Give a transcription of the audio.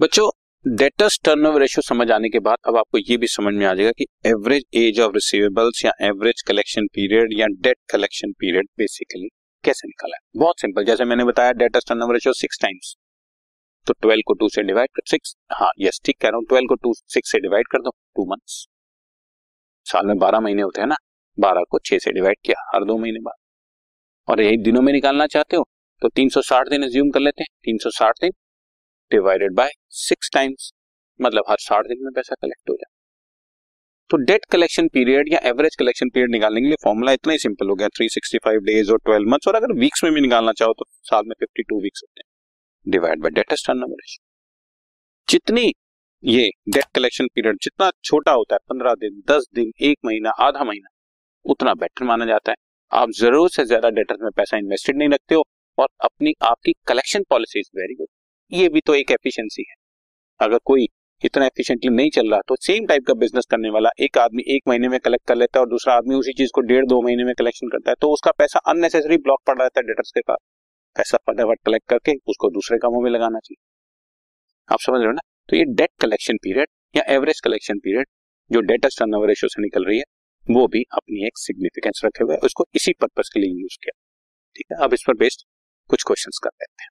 बच्चों debtors turnover ratio समझ आने के बाद अब आपको ये भी समझ में आ जाएगा कि एवरेज एज ऑफ़ रिसीवेबल्स या एवरेज कलेक्शन पीरियड या डेट कलेक्शन पीरियड बेसिकली कैसे निकाला है? बहुत सिंपल जैसे मैंने बताया debtors turnover ratio six times तो ट्वेल्व को टू से डिवाइड कर सिक्स हाँ यस ठीक कह रहा हूँ ट्वेल्व को टू सिक्स से डिवाइड कर दो टू मंथ्स साल में बारह महीने होते हैं ना, बारह को छह से डिवाइड किया, हर दो महीने बाद। और यही दिनों में निकालना चाहते हो तो तीन सौ साठ दिन एज्यूम कर लेते हैं, तीन सौ साठ दिन डिवाइडेड बाय सिक्स टाइम्स मतलब हर साठ दिन में पैसा कलेक्ट हो जाए। तो डेट कलेक्शन पीरियड या एवरेज कलेक्शन पीरियड निकालने के लिए फॉर्मूला इतना ही सिंपल हो गया 365 डेज़ और 12 मंथ्स और अगर वीक्स में भी निकालना चाहो तो साल में 52 वीक्स होते हैं। Divide by debt turnover ratio जितनी ये डेट कलेक्शन पीरियड जितना छोटा होता है, पंद्रह दिन, दस दिन, एक महीना, आधा महीना, उतना बेटर माना जाता है। आप ज़रूर से ज़्यादा डेटर में पैसा इन्वेस्टेड नहीं रखते हो और अपनी, आपकी कलेक्शन पॉलिसी वेरी गुड ये भी तो एक एफिशिएंसी है। अगर कोई इतना एफिशिएंटली नहीं चल रहा तो सेम टाइप का बिज़नेस करने वाला एक आदमी एक महीने में कलेक्ट कर लेता है और दूसरा आदमी उसी चीज़ को डेढ़ दो महीने में कलेक्शन करता है तो उसका पैसा अननेसेसरी ब्लॉक पड़ रहता है डेटर्स के पास। पैसा फटाफट कलेक्ट करके उसको दूसरे कामों में लगाना चाहिए। आप समझ रहे हो ना? तो ये डेट कलेक्शन पीरियड या एवरेज कलेक्शन पीरियड जो डेटर्स टर्नओवर रेशियो से निकल रही है, वो भी अपनी एक सिग्निफिकेंस रखे हुए उसको इसी पर्पज के लिए यूज़ किया। ठीक है? अब इस पर बेस्ड कुछ क्वेश्चंस कर लेते हैं।